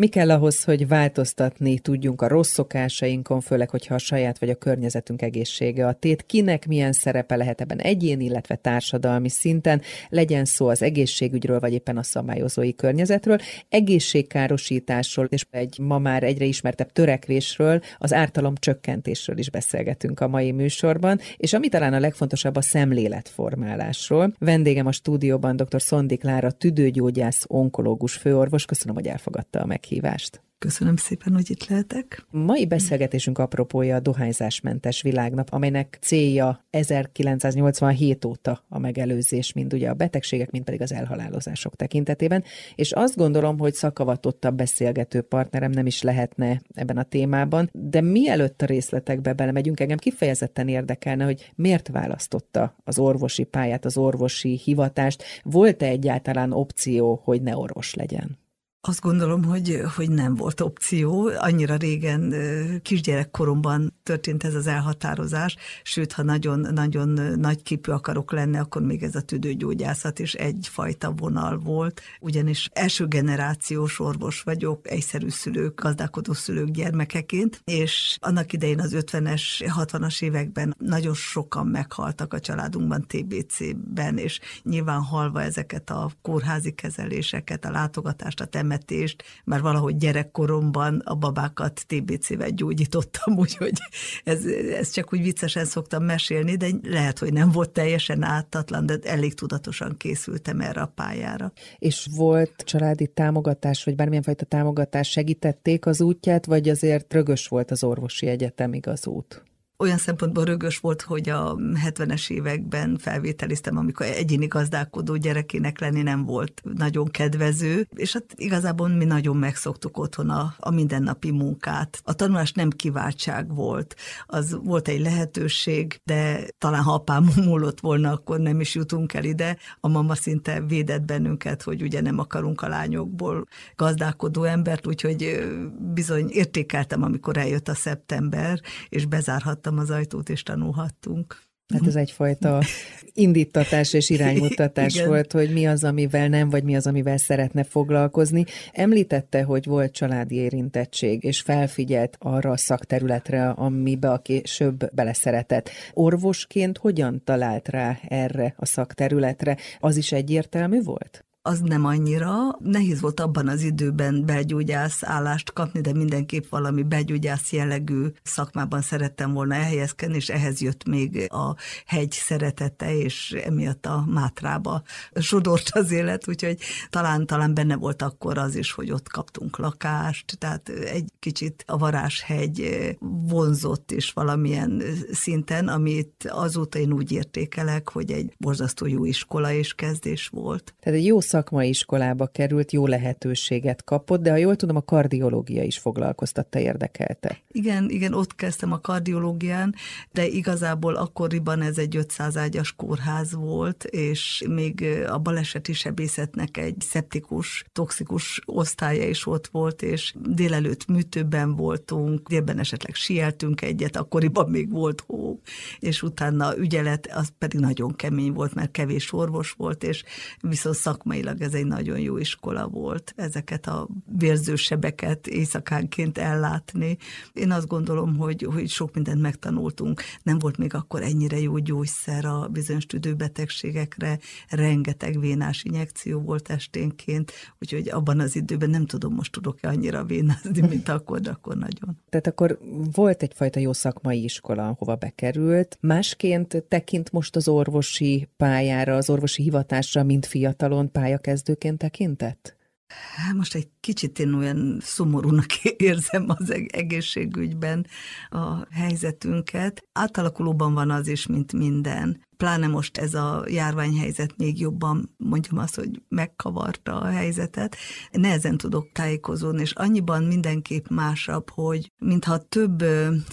Mi kell ahhoz, hogy változtatni tudjunk a rossz szokásainkon, főleg, hogyha a saját vagy a környezetünk egészsége a tét? Kinek milyen szerepe lehet ebben egyéni, illetve társadalmi szinten? Legyen szó az egészségügyről, vagy éppen a szabályozói környezetről, egészségkárosításról, és egy ma már egyre ismertebb törekvésről, az ártalom csökkentésről is beszélgetünk a mai műsorban, és ami talán a legfontosabb a szemléletformálásról. Vendégem a stúdióban dr. Szondi Klára, tüdőgyógyász, onkológus főorvos. Köszönöm, hogy elfogadta a meghívást. Köszönöm szépen, hogy itt lehetek. Mai beszélgetésünk apropója a dohányzásmentes világnap, amelynek célja 1987 óta a megelőzés, mind ugye a betegségek, mind pedig az elhalálozások tekintetében, és azt gondolom, hogy szakavatottabb beszélgető partnerem nem is lehetne ebben a témában, de mielőtt a részletekbe belemegyünk, engem kifejezetten érdekelne, hogy miért választotta az orvosi pályát, az orvosi hivatást, volt-e egyáltalán opció, hogy ne orvos legyen? Azt gondolom, hogy, hogy nem volt opció. Annyira régen, kisgyerekkoromban történt ez az elhatározás, sőt, ha nagyon-nagyon nagy képű akarok lenni, akkor még ez a tüdőgyógyászat is egyfajta vonal volt, ugyanis első generációs orvos vagyok, egyszerű szülők, gazdálkodó szülők gyermekeként, és annak idején az 50-es, 60-as években nagyon sokan meghaltak a családunkban TBC-ben, és nyilván halva ezeket a kórházi kezeléseket, a látogatást, a temetést, már valahogy gyerekkoromban a babákat TBC-vel gyógyítottam, úgyhogy ez, ez csak úgy viccesen szoktam mesélni, de lehet, hogy nem volt teljesen áttatlan, de elég tudatosan készültem erre a pályára. És volt családi támogatás, vagy bármilyen fajta támogatás segítették az útját, vagy azért rögös volt az orvosi egyetemig az út? Olyan szempontból rögös volt, hogy a 70-es években felvételiztem, amikor egyéni gazdálkodó gyerekének lenni nem volt nagyon kedvező, és hát igazából mi nagyon megszoktuk otthon a, a mindennapi munkát. A tanulás nem kiváltság volt, az volt egy lehetőség, de talán ha apám múlott volna, akkor nem is jutunk el ide. A mama szinte védett bennünket, hogy ugye nem akarunk a lányokból gazdálkodó embert, úgyhogy bizony értékeltem, amikor eljött a szeptember, és bezárhattam nyitottam az ajtót, és tanulhattunk. Hát ez egyfajta indítatás és iránymutatás volt, hogy mi az, amivel nem, vagy mi az, amivel szeretne foglalkozni. Említette, hogy volt családi érintettség, és felfigyelt arra a szakterületre, amibe a később beleszeretett. Orvosként hogyan talált rá erre a szakterületre? Az is egyértelmű volt? Az nem annyira. Nehéz volt abban az időben belgyógyász állást kapni, de mindenképp valami belgyógyász jellegű szakmában szerettem volna elhelyezkedni, és ehhez jött még a hegy szeretete, és emiatt a Mátrába sodort az élet, úgyhogy talán, talán benne volt akkor az is, hogy ott kaptunk lakást, tehát egy kicsit a Varázshegy vonzott is valamilyen szinten, amit azóta én úgy értékelek, hogy egy borzasztó jó iskola és kezdés volt. Tehát egy jó szakmai iskolába került, jó lehetőséget kapott, de ha jól tudom, a kardiológia is foglalkoztatta, érdekelte. Igen, igen, ott kezdtem a kardiológián, de igazából akkoriban ez egy 500 ágyas kórház volt, és még a baleseti sebészetnek egy szeptikus, toxikus osztálya is ott volt, és délelőtt műtőben voltunk, délben esetleg sieltünk egyet, akkoriban még volt hó, és utána ügyelet, az pedig nagyon kemény volt, mert kevés orvos volt, és viszont szakmai szakmailag ez egy nagyon jó iskola volt, ezeket a vérzősebeket éjszakánként ellátni. Én azt gondolom, hogy, hogy sok mindent megtanultunk. Nem volt még akkor ennyire jó gyógyszer a bizonyos tüdőbetegségekre, rengeteg vénás injekció volt esténként, úgyhogy abban az időben nem tudom, most tudok-e annyira vénázni, mint akkor, de akkor nagyon. Tehát akkor volt egyfajta jó szakmai iskola, ahova bekerült. Másként tekint most az orvosi pályára, az orvosi hivatásra, mint fiatalon pályára pályakezdőként tekintett? Hát most egy kicsit én olyan szomorúnak érzem az egészségügyben a helyzetünket. Átalakulóban van az is, mint minden. Pláne most ez a járványhelyzet még jobban, mondjam azt, hogy megkavarta a helyzetet, nehezen tudok tájékozódni, és annyiban mindenképp másabb, hogy mintha több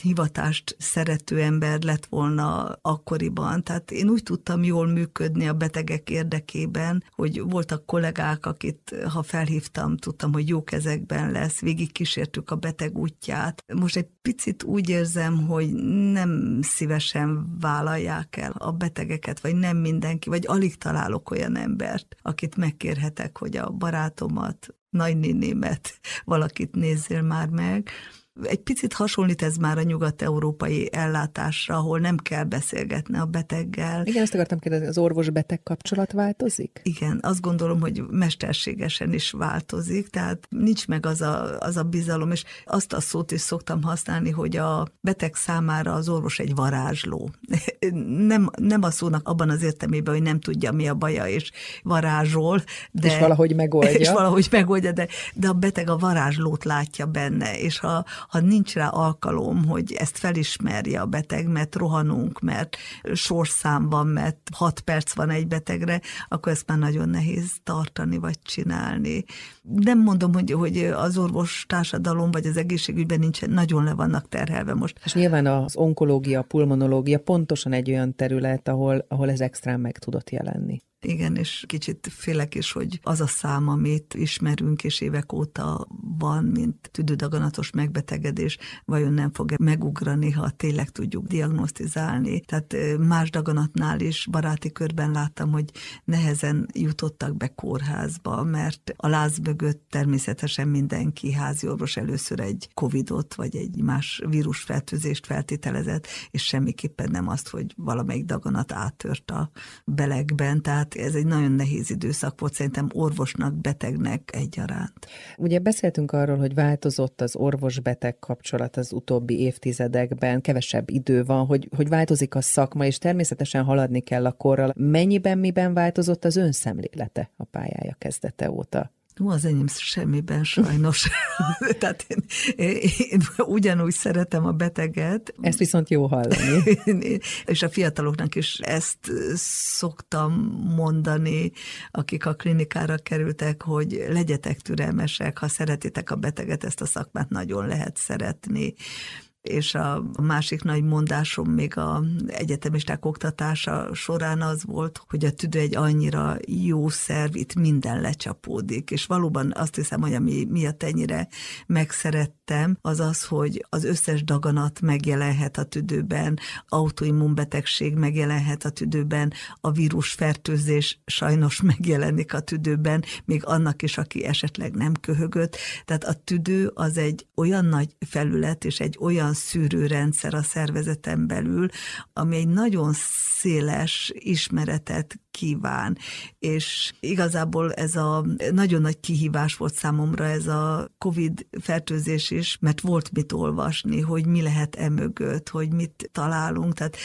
hivatást szerető ember lett volna akkoriban, tehát én úgy tudtam jól működni a betegek érdekében, hogy voltak kollégák, akit ha felhívtam, tudtam, hogy jó kezekben lesz, végig kísértük a beteg útját. Most egy picit úgy érzem, hogy nem szívesen vállalják el a beteg betegeket, vagy nem mindenki, vagy alig találok olyan embert, akit megkérhetek, hogy a barátomat nagynénémet valakit nézzél már meg, egy picit hasonlít ez már a nyugat-európai ellátásra, ahol nem kell beszélgetni a beteggel. Igen, ezt akartam kérdezni, az orvos-beteg kapcsolat változik? Igen, azt gondolom, hogy mesterségesen is változik, tehát nincs meg az a, az a bizalom, és azt a szót is szoktam használni, hogy a beteg számára az orvos egy varázsló. Nem, nem a szónak abban az értelmében, hogy nem tudja, mi a baja, és varázsol. De, és valahogy megoldja. És valahogy megoldja, de, de a beteg a varázslót látja benne, és ha, ha nincs rá alkalom, hogy ezt felismerje a beteg, mert rohanunk, mert sorszámban, mert hat perc van egy betegre, akkor ezt már nagyon nehéz tartani vagy csinálni. Nem mondom, hogy, hogy az orvos társadalom vagy az egészségügyben nincs, nagyon le vannak terhelve most. És nyilván az onkológia, pulmonológia pontosan egy olyan terület, ahol, ahol ez extrán meg tudott jelenni. Igen, és kicsit félek is, hogy az a szám, amit ismerünk, és évek óta van, mint tüdődaganatos megbetegedés, vajon nem fog megugrani, ha tényleg tudjuk diagnosztizálni. Tehát más daganatnál is baráti körben láttam, hogy nehezen jutottak be kórházba, mert a láz mögött természetesen mindenki háziorvos először egy covidot, vagy egy más vírusfertőzést feltételezett, és semmiképpen nem azt, hogy valamelyik daganat áttört a belegben, tehát ez egy nagyon nehéz időszak volt szerintem orvosnak, betegnek egyaránt. Ugye beszéltünk arról, hogy változott az orvos-beteg kapcsolat az utóbbi évtizedekben, kevesebb idő van, hogy, hogy változik a szakma, és természetesen haladni kell a korral. Mennyiben, miben változott az önszemlélete a pályája kezdete óta? No, az enyém semmiben sajnos. Tehát én, én ugyanúgy szeretem a beteget. Ezt viszont jó hallani. és a fiataloknak is ezt szoktam mondani, akik a klinikára kerültek, hogy legyetek türelmesek, ha szeretitek a beteget, ezt a szakmát nagyon lehet szeretni és a másik nagy mondásom még a egyetemisták oktatása során az volt, hogy a tüdő egy annyira jó szerv, itt minden lecsapódik, és valóban azt hiszem, hogy ami miatt ennyire megszerettem, az az, hogy az összes daganat megjelenhet a tüdőben, autoimmunbetegség megjelenhet a tüdőben, a vírusfertőzés sajnos megjelenik a tüdőben, még annak is, aki esetleg nem köhögött. Tehát a tüdő az egy olyan nagy felület, és egy olyan szűrőrendszer a szervezeten belül, ami egy nagyon széles ismeretet kíván. És igazából ez a nagyon nagy kihívás volt számomra ez a COVID fertőzés is, mert volt mit olvasni, hogy mi lehet emögött, hogy mit találunk, tehát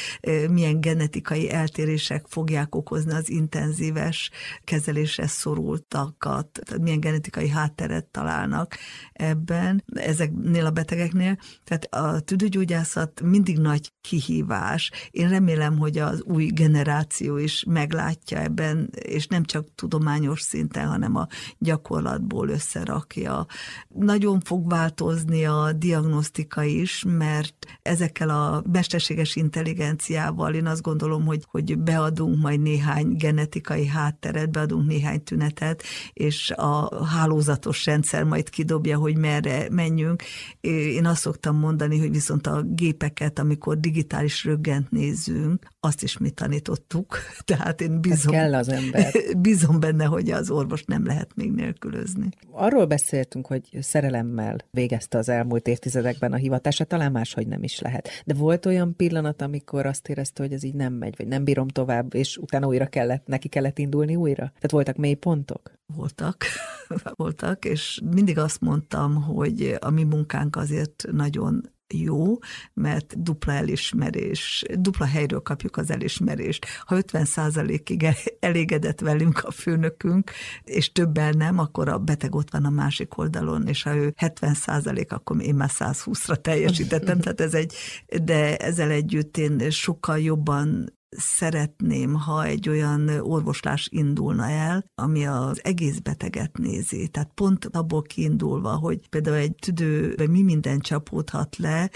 milyen genetikai eltérések fogják okozni az intenzíves kezelésre szorultakat, tehát milyen genetikai hátteret találnak ebben, ezeknél a betegeknél. Tehát a tüdőgyógyászat mindig nagy kihívás. Én remélem, hogy az új generáció is meglátja ebben, és nem csak tudományos szinten, hanem a gyakorlatból összerakja. Nagyon fog változni a diagnosztika is, mert ezekkel a mesterséges intelligenciával én azt gondolom, hogy, hogy beadunk majd néhány genetikai hátteret, beadunk néhány tünetet, és a hálózatos rendszer majd kidobja, hogy merre menjünk. Én azt szoktam mondani, hogy viszont a gépeket, amikor digitális röggent nézzünk, azt is mi tanítottuk. Tehát én bízom, Ez kell az ember. bízom benne, hogy az orvos nem lehet még nélkülözni. Arról beszéltünk, hogy szerelemmel végezte az elmúlt évtizedekben a hivatását, talán máshogy nem is lehet. De volt olyan pillanat, amikor azt érezte, hogy ez így nem megy, vagy nem bírom tovább, és utána újra kellett, neki kellett indulni újra? Tehát voltak mély pontok? Voltak, voltak, és mindig azt mondtam, hogy a mi munkánk azért nagyon jó, mert dupla elismerés, dupla helyről kapjuk az elismerést. Ha 50 ig elégedett velünk a főnökünk, és többen nem, akkor a beteg ott van a másik oldalon, és ha ő 70% akkor én már 120-ra teljesítettem, tehát ez egy, de ezzel együtt én sokkal jobban szeretném, ha egy olyan orvoslás indulna el, ami az egész beteget nézi. Tehát pont abból kiindulva, hogy például egy tüdőben mi minden csapódhat le,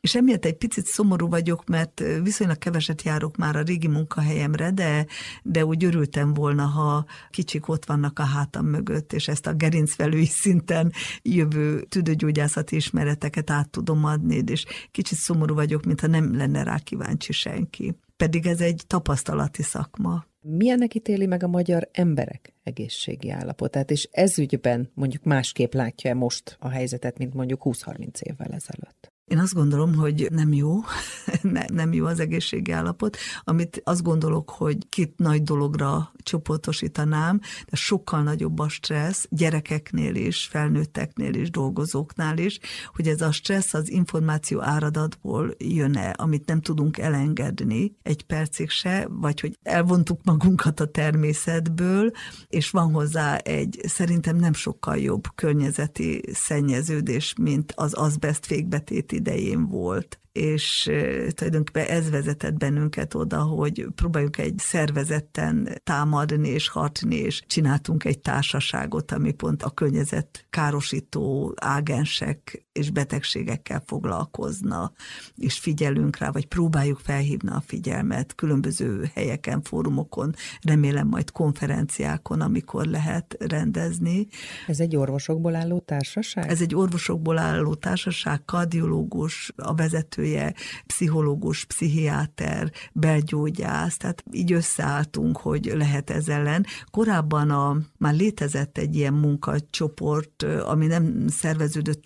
és emiatt egy picit szomorú vagyok, mert viszonylag keveset járok már a régi munkahelyemre, de, de úgy örültem volna, ha kicsik ott vannak a hátam mögött, és ezt a gerincvelői szinten jövő tüdőgyógyászati ismereteket át tudom adni, és kicsit szomorú vagyok, mintha nem lenne rá kíváncsi senki pedig ez egy tapasztalati szakma. Milyennek ítéli meg a magyar emberek egészségi állapotát, és ez ügyben mondjuk másképp látja-e most a helyzetet, mint mondjuk 20-30 évvel ezelőtt? Én azt gondolom, hogy nem jó, ne, nem jó az egészségi állapot, amit azt gondolok, hogy két nagy dologra csoportosítanám, de sokkal nagyobb a stressz gyerekeknél is, felnőtteknél is, dolgozóknál is, hogy ez a stressz az információ áradatból jön-e, amit nem tudunk elengedni egy percig se, vagy hogy elvontuk magunkat a természetből, és van hozzá egy szerintem nem sokkal jobb környezeti szennyeződés, mint az azbest fékbetéti idején volt és tulajdonképpen ez vezetett bennünket oda, hogy próbáljuk egy szervezetten támadni és hatni, és csináltunk egy társaságot, ami pont a környezet károsító ágensek és betegségekkel foglalkozna, és figyelünk rá, vagy próbáljuk felhívni a figyelmet különböző helyeken, fórumokon, remélem majd konferenciákon, amikor lehet rendezni. Ez egy orvosokból álló társaság? Ez egy orvosokból álló társaság, kardiológus, a vezetője, pszichológus, pszichiáter, belgyógyász, tehát így összeálltunk, hogy lehet ez ellen. Korábban a, már létezett egy ilyen munkacsoport, ami nem szerveződött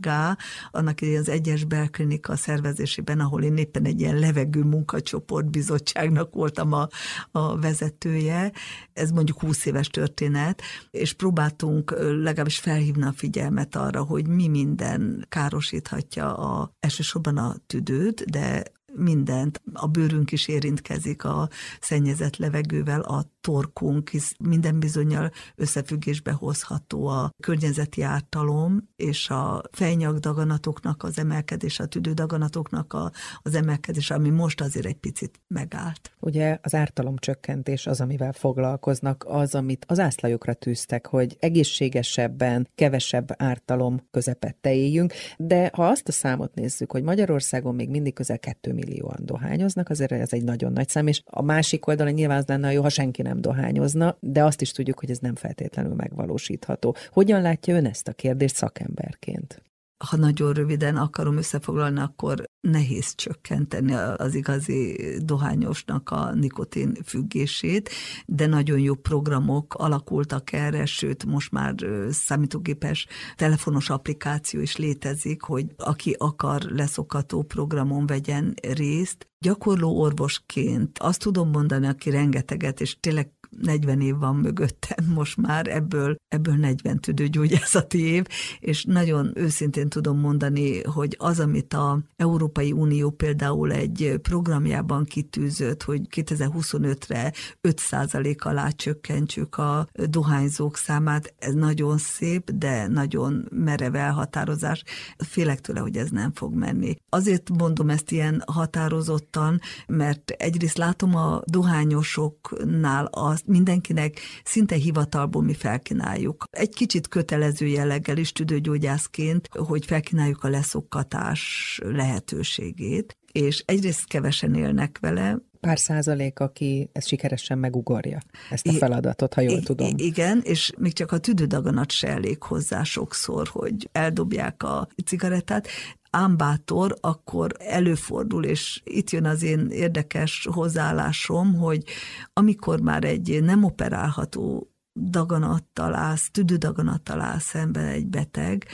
társasággá, annak idején az egyes belklinika szervezésében, ahol én éppen egy ilyen levegő munkacsoport bizottságnak voltam a, a vezetője. Ez mondjuk 20 éves történet, és próbáltunk legalábbis felhívni a figyelmet arra, hogy mi minden károsíthatja a, elsősorban a tüdőt, de mindent, a bőrünk is érintkezik a szennyezett levegővel, a torkunk, hisz minden bizonyal összefüggésbe hozható a környezeti ártalom és a fejnyakdaganatoknak az emelkedés, a tüdődaganatoknak a, az emelkedés, ami most azért egy picit megállt. Ugye az ártalom csökkentés az, amivel foglalkoznak, az, amit az ászlajokra tűztek, hogy egészségesebben, kevesebb ártalom közepette éljünk, de ha azt a számot nézzük, hogy Magyarországon még mindig közel 2 millióan dohányoznak, azért ez egy nagyon nagy szám, és a másik oldalon nyilván az lenne jó, ha senki nem dohányozna, de azt is tudjuk, hogy ez nem feltétlenül megvalósítható. Hogyan látja ön ezt a kérdést szakemberként? Ha nagyon röviden akarom összefoglalni, akkor nehéz csökkenteni az igazi dohányosnak a nikotin függését, de nagyon jó programok alakultak erre, sőt most már számítógépes telefonos applikáció is létezik, hogy aki akar leszokató programon vegyen részt. Gyakorló orvosként azt tudom mondani, aki rengeteget, és tényleg 40 év van mögöttem most már, ebből, ebből 40 tüdőgyógyászati év, és nagyon őszintén tudom mondani, hogy az, amit a Európai Unió például egy programjában kitűzött, hogy 2025-re 5% alá csökkentsük a dohányzók számát, ez nagyon szép, de nagyon merev elhatározás. Félek tőle, hogy ez nem fog menni. Azért mondom ezt ilyen határozottan, mert egyrészt látom a dohányosoknál az, azt mindenkinek szinte hivatalból mi felkínáljuk. Egy kicsit kötelező jelleggel is tüdőgyógyászként, hogy felkínáljuk a leszokatás lehetőségét, és egyrészt kevesen élnek vele, pár százalék, aki ezt sikeresen megugorja, ezt a feladatot, ha jól I- tudom. Igen, és még csak a tüdődaganat se elég hozzá sokszor, hogy eldobják a cigarettát, ámbátor, akkor előfordul, és itt jön az én érdekes hozzáállásom, hogy amikor már egy nem operálható daganattal állsz, tüdődaganattal áll szemben egy beteg,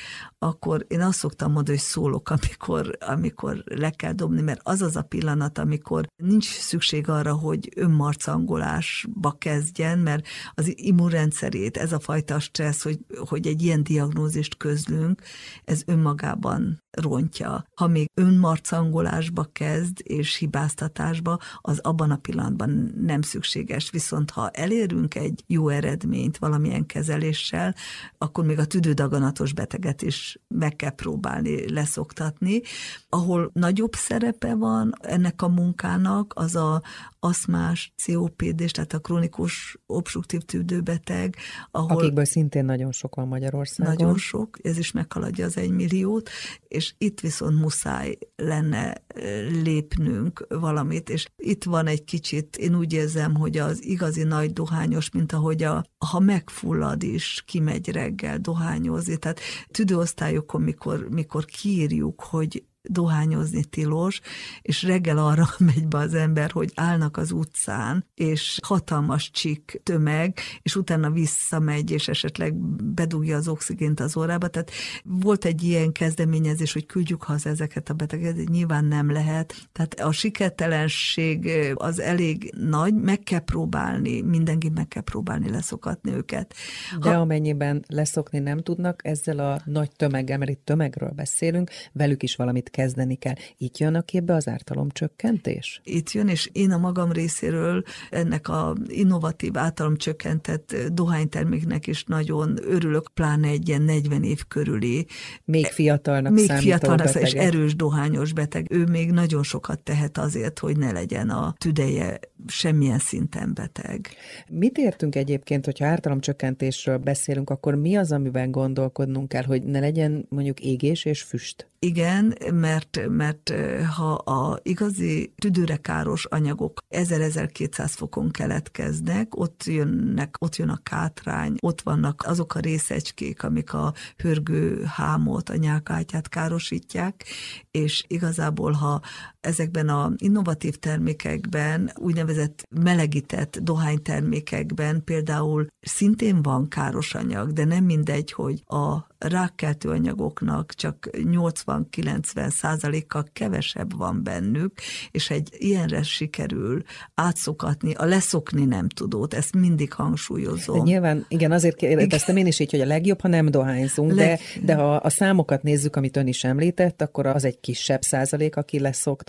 akkor én azt szoktam mondani, hogy szólok, amikor, amikor le kell dobni, mert az az a pillanat, amikor nincs szükség arra, hogy önmarcangolásba kezdjen, mert az immunrendszerét, ez a fajta stressz, hogy, hogy egy ilyen diagnózist közlünk, ez önmagában rontja. Ha még önmarcangolásba kezd és hibáztatásba, az abban a pillanatban nem szükséges. Viszont ha elérünk egy jó eredményt valamilyen kezeléssel, akkor még a tüdődaganatos beteget is meg kell próbálni leszoktatni. Ahol nagyobb szerepe van ennek a munkának, az a aszmás, COPD, tehát a krónikus obstruktív tüdőbeteg, ahol... Akikből szintén nagyon sok van Magyarországon. Nagyon sok, ez is meghaladja az egy milliót, és itt viszont muszáj lenne lépnünk valamit, és itt van egy kicsit, én úgy érzem, hogy az igazi nagy dohányos, mint ahogy a, ha megfullad is, kimegy reggel dohányozni, tehát tüdőosztályokon, mikor, mikor kiírjuk, hogy dohányozni tilos, és reggel arra megy be az ember, hogy állnak az utcán, és hatalmas csik tömeg, és utána visszamegy, és esetleg bedugja az oxigént az órába. Tehát volt egy ilyen kezdeményezés, hogy küldjük haza ezeket a betegeket, nyilván nem lehet. Tehát a sikertelenség az elég nagy, meg kell próbálni, mindenki meg kell próbálni leszokatni őket. De ha... amennyiben leszokni nem tudnak, ezzel a nagy tömeggel, mert itt tömegről beszélünk, velük is valamit kezdeni kell. Itt jön a képbe az ártalomcsökkentés? Itt jön, és én a magam részéről ennek a innovatív ártalomcsökkentett dohányterméknek is nagyon örülök, pláne egy ilyen 40 év körüli. Még fiatalnak Még fiatalnak és erős dohányos beteg. Ő még nagyon sokat tehet azért, hogy ne legyen a tüdeje semmilyen szinten beteg. Mit értünk egyébként, hogyha ártalomcsökkentésről beszélünk, akkor mi az, amiben gondolkodnunk kell, hogy ne legyen mondjuk égés és füst? Igen, mert, mert ha a igazi tüdőre káros anyagok 1000-1200 fokon keletkeznek, ott jönnek, ott jön a kátrány, ott vannak azok a részecskék, amik a hörgő hámot, a nyálkátyát károsítják, és igazából, ha ezekben a innovatív termékekben, úgynevezett melegített dohánytermékekben például szintén van káros anyag, de nem mindegy, hogy a rákkeltő anyagoknak csak 80-90 százalékkal kevesebb van bennük, és egy ilyenre sikerül átszokatni, a leszokni nem tudót, ezt mindig hangsúlyozom. De nyilván, igen, azért kérdeztem én is így, hogy a legjobb, ha nem dohányzunk, Leg... de, de ha a számokat nézzük, amit ön is említett, akkor az egy kisebb százalék, aki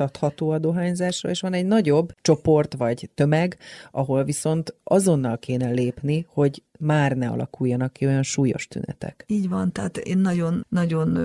leszoktatható a dohányzásra, és van egy nagyobb csoport vagy tömeg, ahol viszont azonnal kéne lépni, hogy már ne alakuljanak ki olyan súlyos tünetek. Így van, tehát én nagyon-nagyon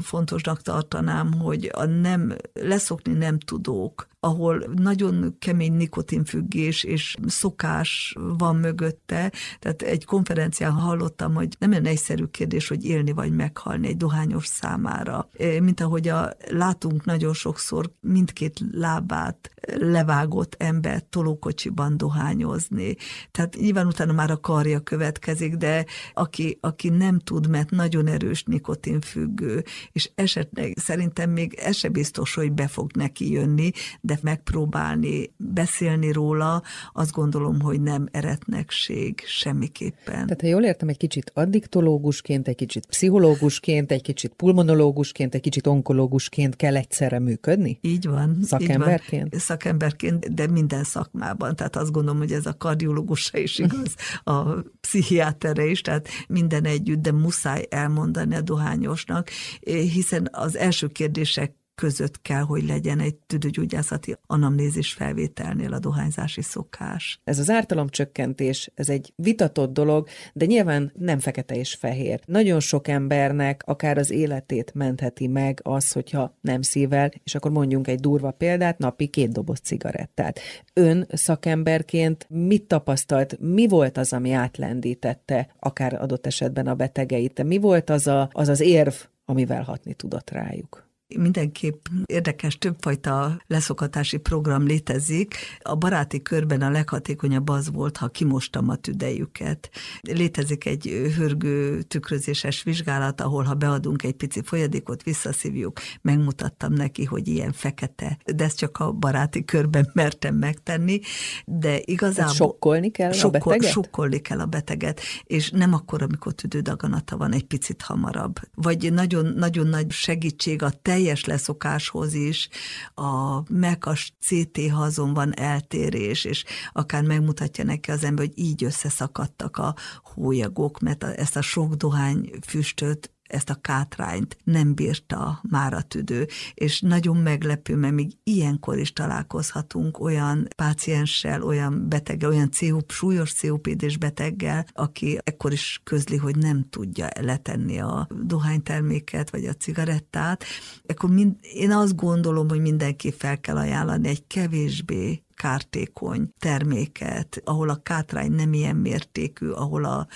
fontosnak tartanám, hogy a nem, leszokni nem tudók, ahol nagyon kemény nikotinfüggés és szokás van mögötte. Tehát egy konferencián hallottam, hogy nem olyan egyszerű kérdés, hogy élni vagy meghalni egy dohányos számára. Mint ahogy a, látunk nagyon sokszor mindkét lábát levágott ember tolókocsiban dohányozni. Tehát nyilván utána már a karja következik, de aki, aki nem tud, mert nagyon erős nikotinfüggő, és esetleg szerintem még ez se biztos, hogy be fog neki jönni, de megpróbálni beszélni róla, azt gondolom, hogy nem eretnekség semmiképpen. Tehát ha jól értem, egy kicsit addiktológusként, egy kicsit pszichológusként, egy kicsit pulmonológusként, egy kicsit onkológusként kell egyszerre működni? Így van. Szakemberként? Így van. Szakemberként, de minden szakmában. Tehát azt gondolom, hogy ez a kardiológusra is igaz, a pszichiáterre is, tehát minden együtt, de muszáj elmondani a dohányosnak, hiszen az első kérdések között kell, hogy legyen egy tüdőgyógyászati anamnézis felvételnél a dohányzási szokás. Ez az ártalomcsökkentés, ez egy vitatott dolog, de nyilván nem fekete és fehér. Nagyon sok embernek akár az életét mentheti meg az, hogyha nem szível, és akkor mondjunk egy durva példát, napi két doboz cigarettát. Ön szakemberként mit tapasztalt, mi volt az, ami átlendítette akár adott esetben a betegeit? Mi volt az a, az, az érv, amivel hatni tudott rájuk? Mindenképp érdekes, többfajta leszokatási program létezik. A baráti körben a leghatékonyabb az volt, ha kimostam a tüdejüket. Létezik egy hörgő tükrözéses vizsgálat, ahol ha beadunk egy pici folyadékot, visszaszívjuk, megmutattam neki, hogy ilyen fekete, de ezt csak a baráti körben mertem megtenni, de igazából... Tehát sokkolni kell sokkol, a beteget? Sokkolni kell a beteget, és nem akkor, amikor tüdődaganata van, egy picit hamarabb. Vagy nagyon, nagyon nagy segítség a te teljes leszokáshoz is a mekas CT hazon van eltérés, és akár megmutatja neki az ember, hogy így összeszakadtak a hólyagok, mert ezt a sok dohány füstöt ezt a kátrányt nem bírta már a tüdő, és nagyon meglepő, mert még ilyenkor is találkozhatunk olyan pácienssel, olyan beteggel, olyan COP, súlyos COPD-s beteggel, aki ekkor is közli, hogy nem tudja letenni a dohányterméket, vagy a cigarettát, akkor mind, én azt gondolom, hogy mindenki fel kell ajánlani egy kevésbé kártékony terméket, ahol a kátrány nem ilyen mértékű, ahol a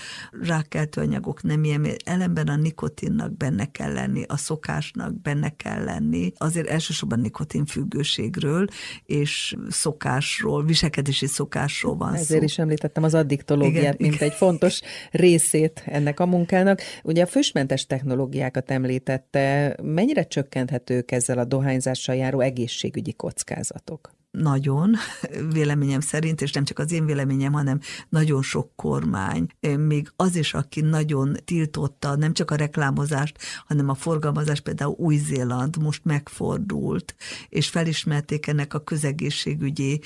rákkeltő anyagok nem ilyen mértékű. Ellenben a nikotinnak benne kell lenni, a szokásnak benne kell lenni. Azért elsősorban nikotin függőségről és szokásról, viselkedési szokásról van Ezért szó. is említettem az addiktológiát, igen, mint igen. egy fontos részét ennek a munkának. Ugye a füstmentes technológiákat említette, mennyire csökkenthetők ezzel a dohányzással járó egészségügyi kockázatok? Nagyon, véleményem szerint, és nem csak az én véleményem, hanem nagyon sok kormány, még az is, aki nagyon tiltotta nem csak a reklámozást, hanem a forgalmazást, például Új-Zéland most megfordult, és felismerték ennek a közegészségügyi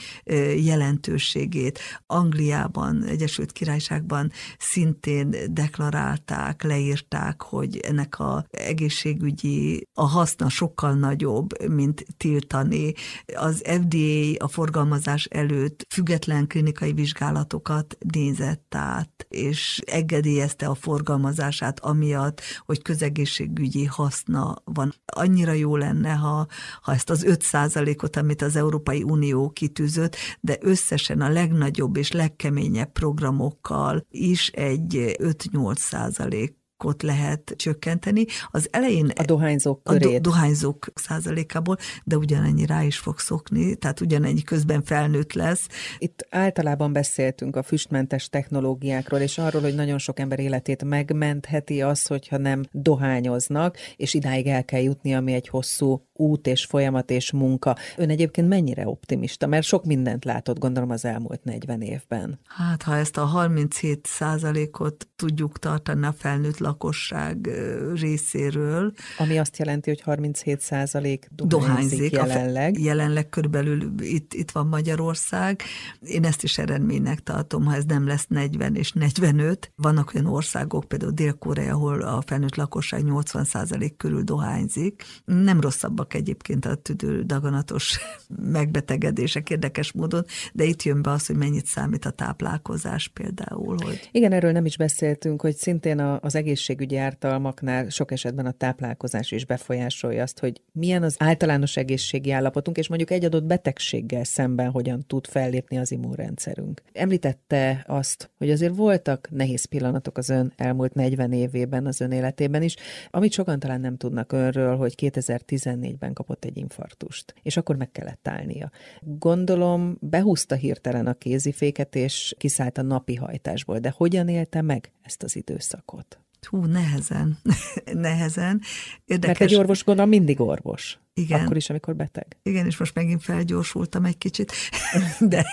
jelentőségét. Angliában, Egyesült Királyságban szintén deklarálták, leírták, hogy ennek a egészségügyi, a haszna sokkal nagyobb, mint tiltani. Az FDA a forgalmazás előtt független klinikai vizsgálatokat nézett át, és engedélyezte a forgalmazását amiatt, hogy közegészségügyi haszna van. Annyira jó lenne, ha, ha ezt az 5%-ot, amit az Európai Unió kitűzött, de összesen a legnagyobb és legkeményebb programokkal is egy 5-8 százalék százalékot lehet csökkenteni. Az elején a dohányzók körét. A do, dohányzók százalékából, de ugyanennyi rá is fog szokni, tehát ugyanennyi közben felnőtt lesz. Itt általában beszéltünk a füstmentes technológiákról, és arról, hogy nagyon sok ember életét megmentheti az, hogyha nem dohányoznak, és idáig el kell jutni, ami egy hosszú út és folyamat és munka. Ön egyébként mennyire optimista? Mert sok mindent látott, gondolom, az elmúlt 40 évben. Hát, ha ezt a 37 százalékot tudjuk tartani a felnőtt lakosság részéről. Ami azt jelenti, hogy 37 százalék dohányzik, dohányzik jelenleg. Jelenleg körülbelül itt, itt van Magyarország. Én ezt is eredménynek tartom, ha ez nem lesz 40 és 45. Vannak olyan országok, például Dél-Korea, ahol a felnőtt lakosság 80 százalék körül dohányzik. Nem rosszabbak egyébként a tüdő daganatos megbetegedések érdekes módon, de itt jön be az, hogy mennyit számít a táplálkozás például. Hogy... Igen, erről nem is beszéltünk, hogy szintén az egész egészségügyi ártalmaknál sok esetben a táplálkozás is befolyásolja azt, hogy milyen az általános egészségi állapotunk, és mondjuk egy adott betegséggel szemben hogyan tud fellépni az immunrendszerünk. Említette azt, hogy azért voltak nehéz pillanatok az ön elmúlt 40 évében, az ön életében is, amit sokan talán nem tudnak önről, hogy 2014-ben kapott egy infarktust, és akkor meg kellett állnia. Gondolom, behúzta hirtelen a kéziféket, és kiszállt a napi hajtásból, de hogyan élte meg ezt az időszakot? Hú, nehezen. nehezen. Érdekes. Mert egy orvos gondolom mindig orvos. Igen. Akkor is, amikor beteg. Igen, és most megint felgyorsultam egy kicsit, de,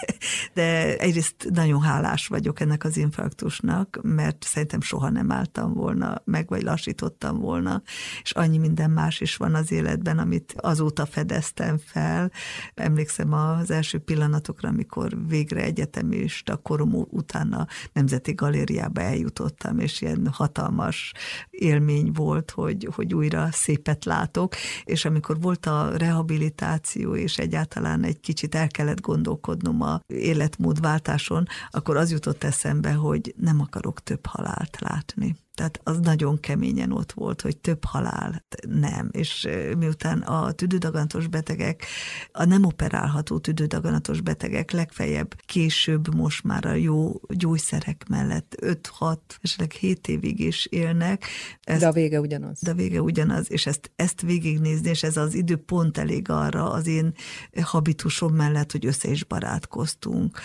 de egyrészt nagyon hálás vagyok ennek az infarktusnak, mert szerintem soha nem álltam volna meg, vagy lassítottam volna, és annyi minden más is van az életben, amit azóta fedeztem fel. Emlékszem az első pillanatokra, amikor végre egyetemista korom után a Nemzeti Galériába eljutottam, és ilyen hatalmas élmény volt, hogy, hogy újra szépet látok, és amikor volt volt a rehabilitáció, és egyáltalán egy kicsit el kellett gondolkodnom a életmódváltáson, akkor az jutott eszembe, hogy nem akarok több halált látni. Tehát az nagyon keményen ott volt, hogy több halál nem. És miután a tüdődaganatos betegek, a nem operálható tüdődaganatos betegek legfeljebb később most már a jó gyógyszerek mellett 5-6, esetleg 7 évig is élnek. Ezt, de a vége ugyanaz. De a vége ugyanaz, és ezt, ezt végignézni, és ez az idő pont elég arra az én habitusom mellett, hogy össze is barátkoztunk.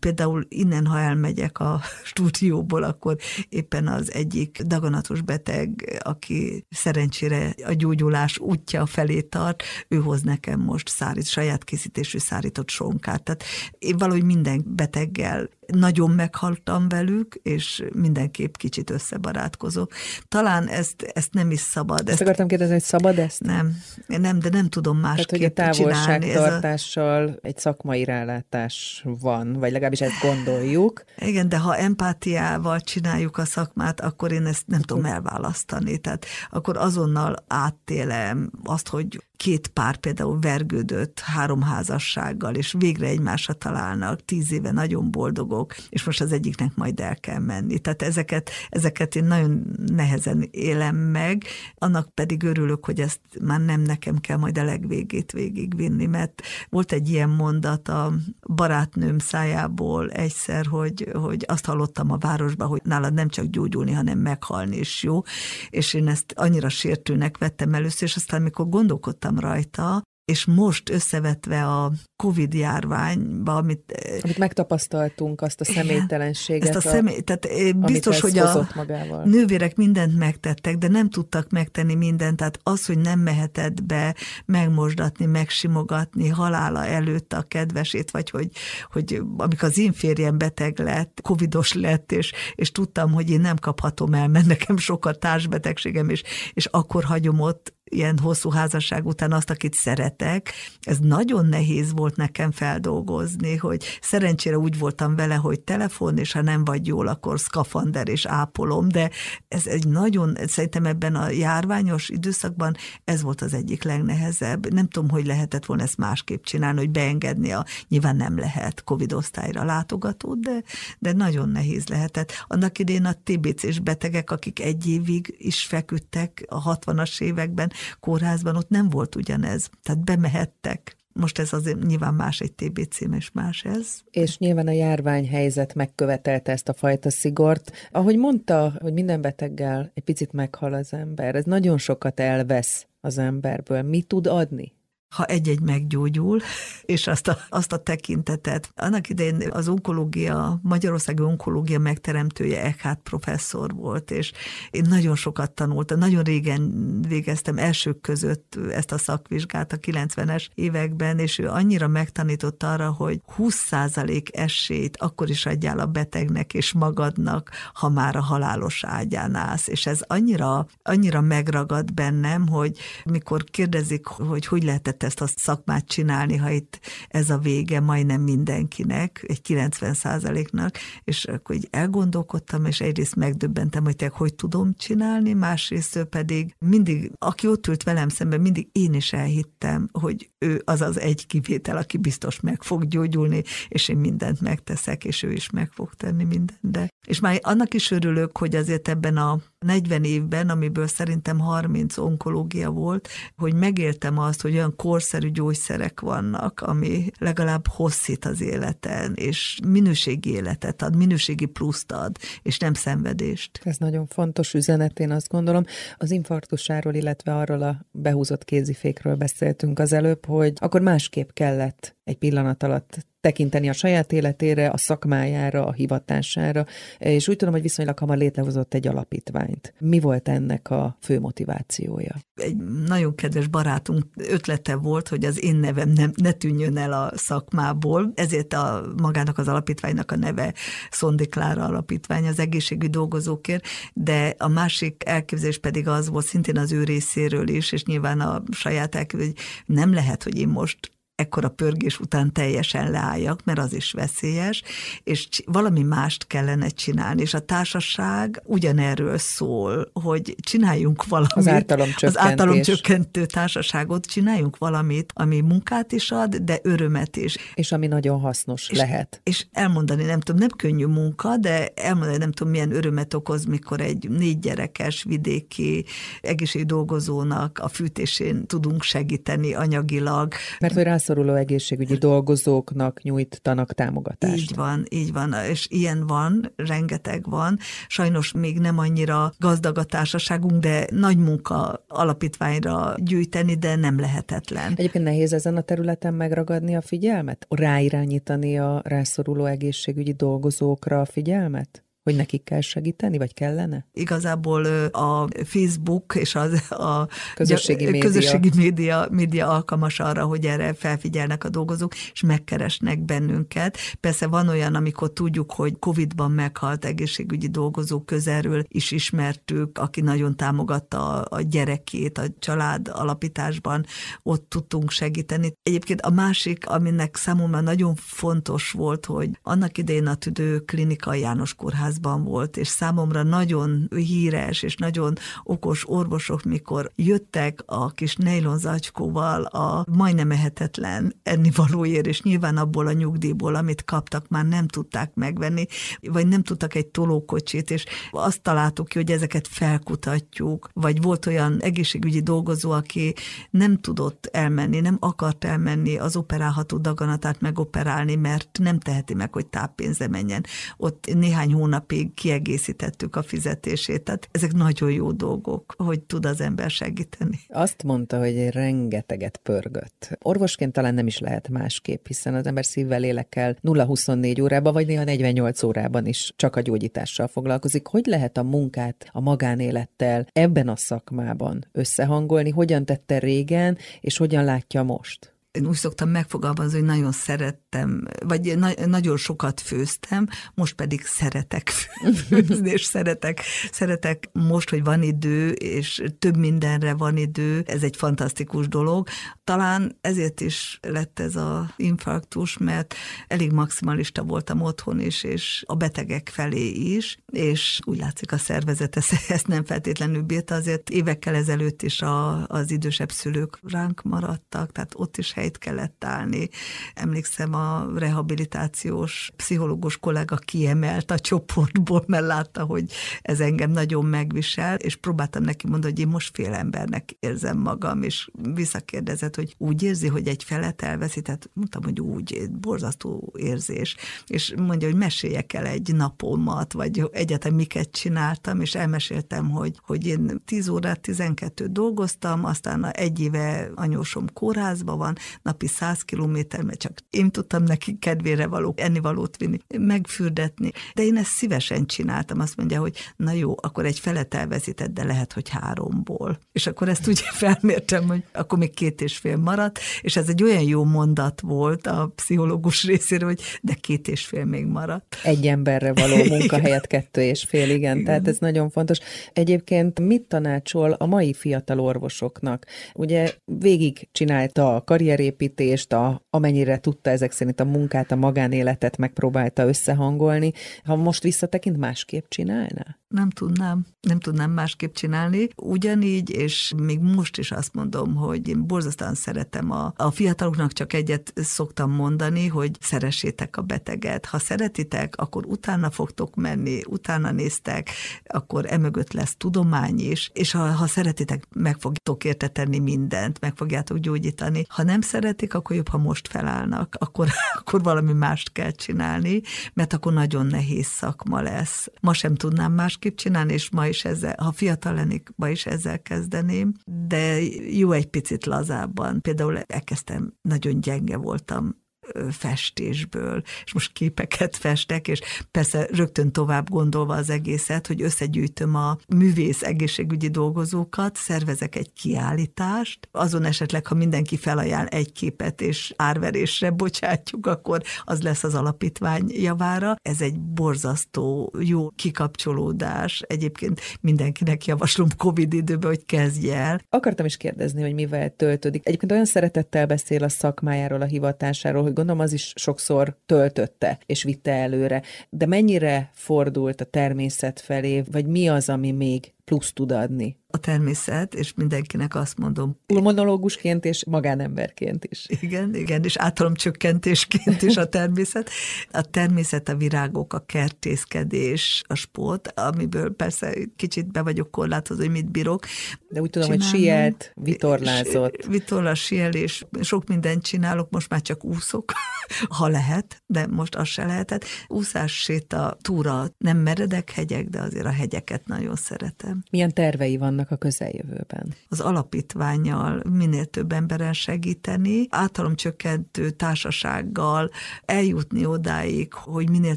Például innen, ha elmegyek a stúdióból, akkor éppen az egyik daganatos beteg, aki szerencsére a gyógyulás útja felé tart, ő hoz nekem most szárít, saját készítésű szárított sonkát. Tehát én valahogy minden beteggel nagyon meghaltam velük, és mindenképp kicsit összebarátkozok. Talán ezt, ezt nem is szabad. Ezt, ezt akartam kérdezni, hogy szabad ezt? Nem, nem, de nem tudom másképp Tehát, hogy a távolságtartással a... egy szakmai rálátás van, vagy legalábbis ezt gondoljuk. Igen, de ha empátiával csináljuk a szakmát, akkor én ezt nem tudom elválasztani. Tehát akkor azonnal áttélem azt, hogy két pár például vergődött három házassággal, és végre egymásra találnak, tíz éve nagyon boldogok, és most az egyiknek majd el kell menni. Tehát ezeket, ezeket én nagyon nehezen élem meg, annak pedig örülök, hogy ezt már nem nekem kell majd a legvégét végigvinni, mert volt egy ilyen mondat a barátnőm szájából egyszer, hogy, hogy azt hallottam a városban, hogy nálad nem csak gyógyulni, hanem meghalni is jó, és én ezt annyira sértőnek vettem először, és aztán, amikor gondolkodtam rajta, és most összevetve a Covid járványba, amit... Eh, amit megtapasztaltunk, azt a személytelenséget. Ezt a személy, tehát eh, biztos, hogy a magával. nővérek mindent megtettek, de nem tudtak megtenni mindent, tehát az, hogy nem mehetett be megmosdatni, megsimogatni halála előtt a kedvesét, vagy hogy, hogy amikor az én férjem beteg lett, covidos lett, és, és tudtam, hogy én nem kaphatom el, mert nekem sokat társbetegségem, és, és akkor hagyom ott ilyen hosszú házasság után azt, akit szeretek. Ez nagyon nehéz volt nekem feldolgozni, hogy szerencsére úgy voltam vele, hogy telefon, és ha nem vagy jól, akkor szkafander és ápolom, de ez egy nagyon, szerintem ebben a járványos időszakban ez volt az egyik legnehezebb. Nem tudom, hogy lehetett volna ezt másképp csinálni, hogy beengedni a, nyilván nem lehet Covid osztályra látogatót, de, de nagyon nehéz lehetett. Annak idén a TBC-s betegek, akik egy évig is feküdtek a 60-as években, kórházban ott nem volt ugyanez. Tehát bemehettek. Most ez azért nyilván más egy TBC, és más ez. És nyilván a járványhelyzet megkövetelte ezt a fajta szigort. Ahogy mondta, hogy minden beteggel egy picit meghal az ember, ez nagyon sokat elvesz az emberből. Mi tud adni? Ha egy-egy meggyógyul, és azt a, azt a tekintetet. Annak idején az onkológia, Magyarországi onkológia megteremtője Eckhart professzor volt, és én nagyon sokat tanultam, nagyon régen végeztem elsők között ezt a szakvizsgát a 90-es években, és ő annyira megtanított arra, hogy 20% esélyt akkor is adjál a betegnek és magadnak, ha már a halálos ágyán állsz. És ez annyira, annyira megragad bennem, hogy mikor kérdezik, hogy hogy lehetett ezt a szakmát csinálni, ha itt ez a vége majdnem mindenkinek, egy 90 százaléknak, és akkor így elgondolkodtam, és egyrészt megdöbbentem, hogy te hogy tudom csinálni, másrészt pedig mindig, aki ott ült velem szemben, mindig én is elhittem, hogy ő az az egy kivétel, aki biztos meg fog gyógyulni, és én mindent megteszek, és ő is meg fog tenni mindent. De. És már annak is örülök, hogy azért ebben a 40 évben, amiből szerintem 30 onkológia volt, hogy megéltem azt, hogy olyan korszerű gyógyszerek vannak, ami legalább hosszít az életen, és minőségi életet ad, minőségi pluszt ad, és nem szenvedést. Ez nagyon fontos üzenet, én azt gondolom. Az infarktusáról, illetve arról a behúzott kézifékről beszéltünk az előbb, hogy akkor másképp kellett egy pillanat alatt tekinteni a saját életére, a szakmájára, a hivatására, és úgy tudom, hogy viszonylag hamar létrehozott egy alapítványt. Mi volt ennek a fő motivációja? Egy nagyon kedves barátunk ötlete volt, hogy az én nevem nem, ne tűnjön el a szakmából, ezért a magának az alapítványnak a neve Szondi Klára Alapítvány az egészségügyi dolgozókért, de a másik elképzelés pedig az volt szintén az ő részéről is, és nyilván a saját elképzelés, hogy nem lehet, hogy én most ekkora pörgés után teljesen leálljak, mert az is veszélyes, és valami mást kellene csinálni, és a társaság ugyanerről szól, hogy csináljunk valamit. Az általomcsökkentés. Az társaságot, csináljunk valamit, ami munkát is ad, de örömet is. És ami nagyon hasznos és, lehet. És elmondani, nem tudom, nem könnyű munka, de elmondani nem tudom, milyen örömet okoz, mikor egy négy gyerekes vidéki egészségdolgozónak a fűtésén tudunk segíteni anyagilag. Mert hogy rászoruló egészségügyi dolgozóknak nyújtanak támogatást. Így van, így van, és ilyen van, rengeteg van. Sajnos még nem annyira gazdag a társaságunk, de nagy munka alapítványra gyűjteni, de nem lehetetlen. Egyébként nehéz ezen a területen megragadni a figyelmet? Ráirányítani a rászoruló egészségügyi dolgozókra a figyelmet? Hogy nekik kell segíteni, vagy kellene? Igazából a Facebook és az, a közösségi, média. közösségi média, média alkalmas arra, hogy erre felfigyelnek a dolgozók, és megkeresnek bennünket. Persze van olyan, amikor tudjuk, hogy Covid-ban meghalt egészségügyi dolgozók közelről is ismertük, aki nagyon támogatta a gyerekét a család alapításban, ott tudtunk segíteni. Egyébként a másik, aminek számomra nagyon fontos volt, hogy annak idején a tüdő klinika János Kórház kórházban volt, és számomra nagyon híres és nagyon okos orvosok, mikor jöttek a kis nejlon zacskóval a majdnem ehetetlen ennivalóért, és nyilván abból a nyugdíjból, amit kaptak, már nem tudták megvenni, vagy nem tudtak egy tolókocsit, és azt találtuk ki, hogy ezeket felkutatjuk, vagy volt olyan egészségügyi dolgozó, aki nem tudott elmenni, nem akart elmenni az operálható daganatát megoperálni, mert nem teheti meg, hogy táppénze menjen. Ott néhány hónapig kiegészítettük a fizetését, tehát ezek nagyon jó dolgok, hogy tud az ember segíteni. Azt mondta, hogy rengeteget pörgött. Orvosként talán nem is lehet másképp, hiszen az ember szívvel lélekkel 0-24 órában, vagy néha 48 órában is csak a gyógyítással foglalkozik. Hogy lehet a munkát a magánélettel ebben a szakmában összehangolni? Hogyan tette régen, és hogyan látja most? Én úgy szoktam megfogalmazni, hogy nagyon szerettem, vagy na- nagyon sokat főztem, most pedig szeretek főzni, és szeretek, szeretek most, hogy van idő, és több mindenre van idő, ez egy fantasztikus dolog. Talán ezért is lett ez a infarktus, mert elég maximalista voltam otthon is, és a betegek felé is, és úgy látszik a szervezet ezt nem feltétlenül bírta, azért évekkel ezelőtt is a, az idősebb szülők ránk maradtak, tehát ott is hely helyt kellett állni. Emlékszem, a rehabilitációs pszichológus kollega kiemelt a csoportból, mert látta, hogy ez engem nagyon megvisel, és próbáltam neki mondani, hogy én most fél embernek érzem magam, és visszakérdezett, hogy úgy érzi, hogy egy felet elveszi, tehát mondtam, hogy úgy, borzasztó érzés, és mondja, hogy meséljek el egy napomat, vagy egyetem miket csináltam, és elmeséltem, hogy, hogy én 10 órát, 12 dolgoztam, aztán egy éve anyósom kórházban van, napi 100 kilométer, mert csak én tudtam neki kedvére való ennivalót vinni, megfürdetni. De én ezt szívesen csináltam. Azt mondja, hogy na jó, akkor egy felet elveszített, de lehet, hogy háromból. És akkor ezt úgy felmértem, hogy akkor még két és fél maradt, és ez egy olyan jó mondat volt a pszichológus részéről, hogy de két és fél még maradt. Egy emberre való munkahelyet kettő és fél, igen, igen. tehát ez nagyon fontos. Egyébként mit tanácsol a mai fiatal orvosoknak? Ugye végig csinálta a karrierét, felépítést, a, amennyire tudta ezek szerint a munkát, a magánéletet megpróbálta összehangolni. Ha most visszatekint, másképp csinálná? Nem tudnám, nem tudnám másképp csinálni. Ugyanígy, és még most is azt mondom, hogy én borzasztóan szeretem a, a fiataloknak csak egyet szoktam mondani, hogy szeressétek a beteget. Ha szeretitek, akkor utána fogtok menni, utána néztek, akkor emögött lesz tudomány is, és ha, ha szeretitek, meg fogtok érte mindent, meg fogjátok gyógyítani. Ha nem szeretik, akkor jobb, ha most felállnak, akkor, akkor valami mást kell csinálni, mert akkor nagyon nehéz szakma lesz. Ma sem tudnám másképp csinálni, és ma is ezzel, ha fiatal lennék, ma is ezzel kezdeném, de jó egy picit lazábban. Például elkezdtem, nagyon gyenge voltam festésből, és most képeket festek, és persze rögtön tovább gondolva az egészet, hogy összegyűjtöm a művész egészségügyi dolgozókat, szervezek egy kiállítást, azon esetleg, ha mindenki felajánl egy képet, és árverésre bocsátjuk, akkor az lesz az alapítvány javára. Ez egy borzasztó jó kikapcsolódás. Egyébként mindenkinek javaslom Covid időben, hogy kezdje el. Akartam is kérdezni, hogy mivel töltődik. Egyébként olyan szeretettel beszél a szakmájáról, a hivatásáról, hogy gondolom az is sokszor töltötte és vitte előre. De mennyire fordult a természet felé, vagy mi az, ami még plusz tud adni? A természet, és mindenkinek azt mondom. Pulmonológusként és magánemberként is. Igen, igen, és általomcsökkentésként is a természet. A természet, a virágok, a kertészkedés, a sport, amiből persze kicsit be vagyok korlátozva, hogy mit bírok. De úgy tudom, csinálni. hogy sielt, vitorlázott. Vitorlás, sielés, sok mindent csinálok, most már csak úszok, ha lehet, de most az se lehetett. Úszás, séta, túra, nem meredek hegyek, de azért a hegyeket nagyon szeretem. Milyen tervei vannak a közeljövőben? Az alapítványjal minél több emberen segíteni, általomcsökkentő társasággal eljutni odáig, hogy minél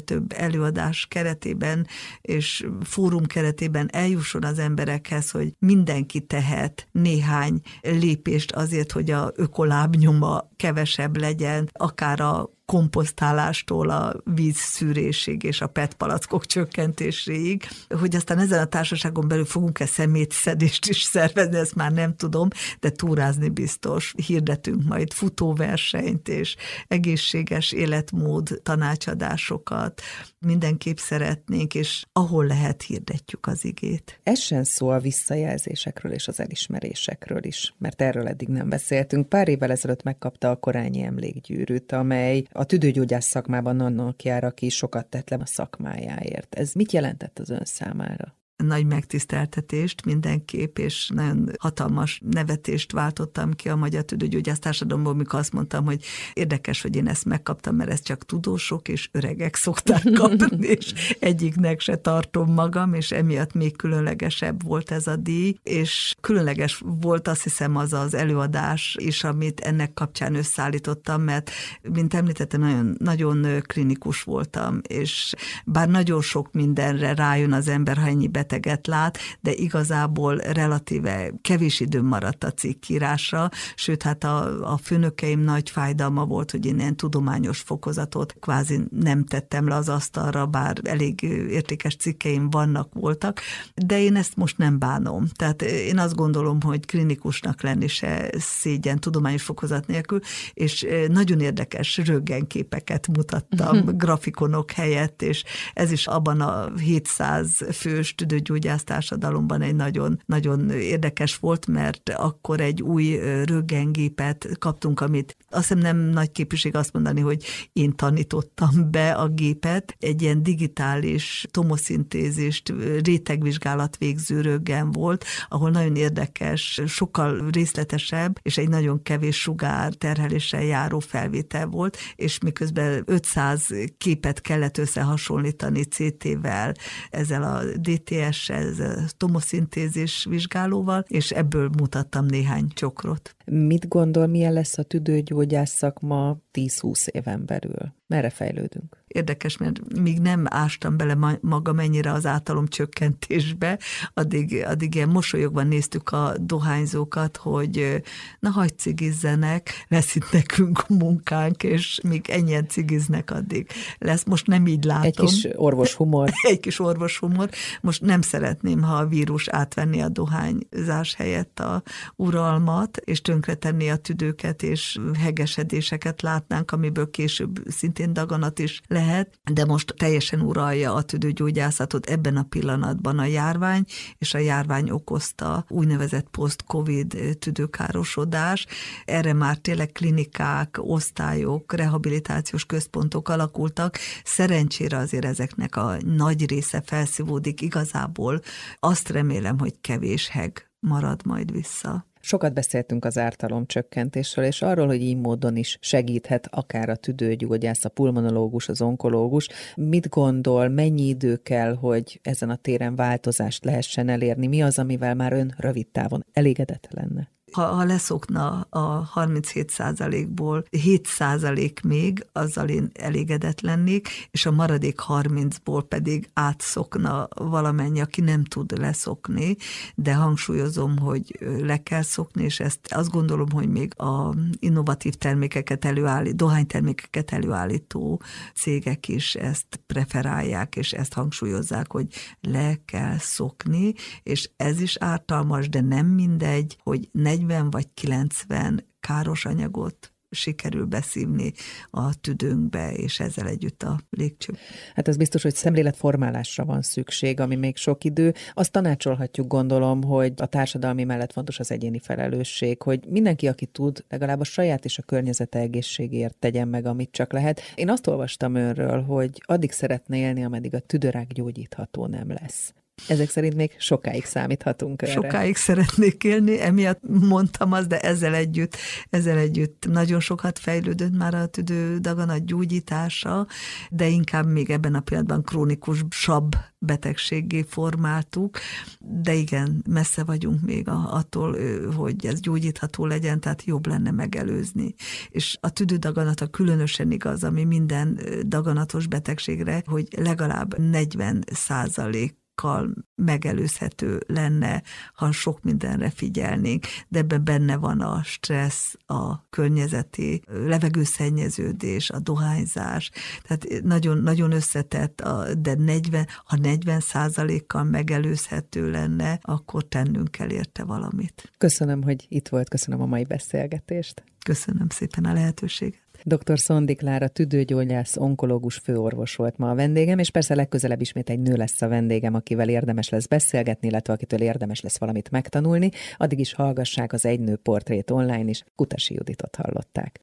több előadás keretében és fórum keretében eljusson az emberekhez, hogy mindenki tehet néhány lépést azért, hogy a ökolábnyoma kevesebb legyen, akár a komposztálástól a vízszűrésig és a PET palackok csökkentéséig, hogy aztán ezen a társaságon belül fogunk-e szemétszedést is szervezni, ezt már nem tudom, de túrázni biztos. Hirdetünk majd futóversenyt és egészséges életmód tanácsadásokat. Mindenképp szeretnénk, és ahol lehet hirdetjük az igét. Essen szó a visszajelzésekről és az elismerésekről is, mert erről eddig nem beszéltünk. Pár évvel ezelőtt megkapta a Korányi Emlékgyűrűt, amely a tüdőgyógyász szakmában annak jár, aki sokat tett le a szakmájáért. Ez mit jelentett az ön számára? Nagy megtiszteltetést mindenképp, és nagyon hatalmas nevetést váltottam ki a Magyar Tüdőgyógyász Társadalomból, mikor azt mondtam, hogy érdekes, hogy én ezt megkaptam, mert ezt csak tudósok és öregek szokták kapni, és egyiknek se tartom magam, és emiatt még különlegesebb volt ez a díj, és különleges volt azt hiszem az az előadás is, amit ennek kapcsán összeállítottam, mert mint említettem, nagyon, nagyon klinikus voltam, és bár nagyon sok mindenre rájön az ember, ha ennyi beteg beteget lát, de igazából relatíve kevés időm maradt a cikkírásra, sőt, hát a, a főnökeim nagy fájdalma volt, hogy én ilyen tudományos fokozatot kvázi nem tettem le az asztalra, bár elég értékes cikkeim vannak, voltak, de én ezt most nem bánom. Tehát én azt gondolom, hogy klinikusnak lenni se szégyen tudományos fokozat nélkül, és nagyon érdekes röggenképeket mutattam grafikonok helyett, és ez is abban a 700 fős tüdőgyógyász társadalomban egy nagyon, nagyon érdekes volt, mert akkor egy új röggengépet kaptunk, amit azt hiszem nem nagy képviség azt mondani, hogy én tanítottam be a gépet, egy ilyen digitális tomoszintézist, rétegvizsgálat végző röggen volt, ahol nagyon érdekes, sokkal részletesebb, és egy nagyon kevés sugár terheléssel járó felvétel volt, és miközben 500 képet kellett összehasonlítani CT-vel, ezzel a DTS a tomoszintézis vizsgálóval, és ebből mutattam néhány csokrot. Mit gondol, milyen lesz a tüdőgyógyász szakma 10-20 éven belül? Merre fejlődünk? Érdekes, mert míg nem ástam bele magam ennyire az általom csökkentésbe, addig, addig ilyen mosolyogva néztük a dohányzókat, hogy na hagyd cigizzenek, lesz itt nekünk munkánk, és míg ennyien cigiznek, addig lesz. Most nem így látom. Egy kis orvoshumor. Egy kis orvoshumor. Most nem szeretném, ha a vírus átvenni a dohányzás helyett a uralmat, és tönkretenni a tüdőket, és hegesedéseket látnánk, amiből később szintén daganat is lehet, de most teljesen uralja a tüdőgyógyászatot ebben a pillanatban a járvány, és a járvány okozta úgynevezett post-covid tüdőkárosodás. Erre már tényleg klinikák, osztályok, rehabilitációs központok alakultak. Szerencsére azért ezeknek a nagy része felszívódik igazából. Azt remélem, hogy kevés heg marad majd vissza. Sokat beszéltünk az ártalom csökkentésről, és arról, hogy így módon is segíthet akár a tüdőgyógyász, a pulmonológus, az onkológus. Mit gondol, mennyi idő kell, hogy ezen a téren változást lehessen elérni? Mi az, amivel már ön rövid távon elégedett lenne? Ha, ha leszokna a 37 ból 7 százalék még, azzal én elégedett lennék, és a maradék 30-ból pedig átszokna valamennyi, aki nem tud leszokni, de hangsúlyozom, hogy le kell szokni, és ezt azt gondolom, hogy még a innovatív termékeket előállít, dohánytermékeket előállító cégek is ezt preferálják, és ezt hangsúlyozzák, hogy le kell szokni, és ez is ártalmas, de nem mindegy, hogy 40 vagy 90 káros anyagot sikerül beszívni a tüdőnkbe, és ezzel együtt a légcső. Hát ez biztos, hogy szemléletformálásra van szükség, ami még sok idő. Azt tanácsolhatjuk, gondolom, hogy a társadalmi mellett fontos az egyéni felelősség, hogy mindenki, aki tud, legalább a saját és a környezete egészségért tegyen meg, amit csak lehet. Én azt olvastam önről, hogy addig szeretne élni, ameddig a tüdőrák gyógyítható nem lesz. Ezek szerint még sokáig számíthatunk erre. Sokáig szeretnék élni, emiatt mondtam azt, de ezzel együtt, ezzel együtt nagyon sokat fejlődött már a tüdő daganat gyógyítása, de inkább még ebben a pillanatban krónikus sab betegségé formáltuk, de igen, messze vagyunk még attól, hogy ez gyógyítható legyen, tehát jobb lenne megelőzni. És a tüdődaganata különösen igaz, ami minden daganatos betegségre, hogy legalább 40 százalék százalékkal megelőzhető lenne, ha sok mindenre figyelnénk, de ebben benne van a stressz, a környezeti levegőszennyeződés, a dohányzás, tehát nagyon, nagyon összetett, de 40, ha 40 százalékkal megelőzhető lenne, akkor tennünk kell érte valamit. Köszönöm, hogy itt volt, köszönöm a mai beszélgetést. Köszönöm szépen a lehetőséget. Dr. Szondi Klára tüdőgyógyász, onkológus főorvos volt ma a vendégem, és persze legközelebb ismét egy nő lesz a vendégem, akivel érdemes lesz beszélgetni, illetve akitől érdemes lesz valamit megtanulni. Addig is hallgassák az Egy Nő portrét online is. Kutasi Juditot hallották.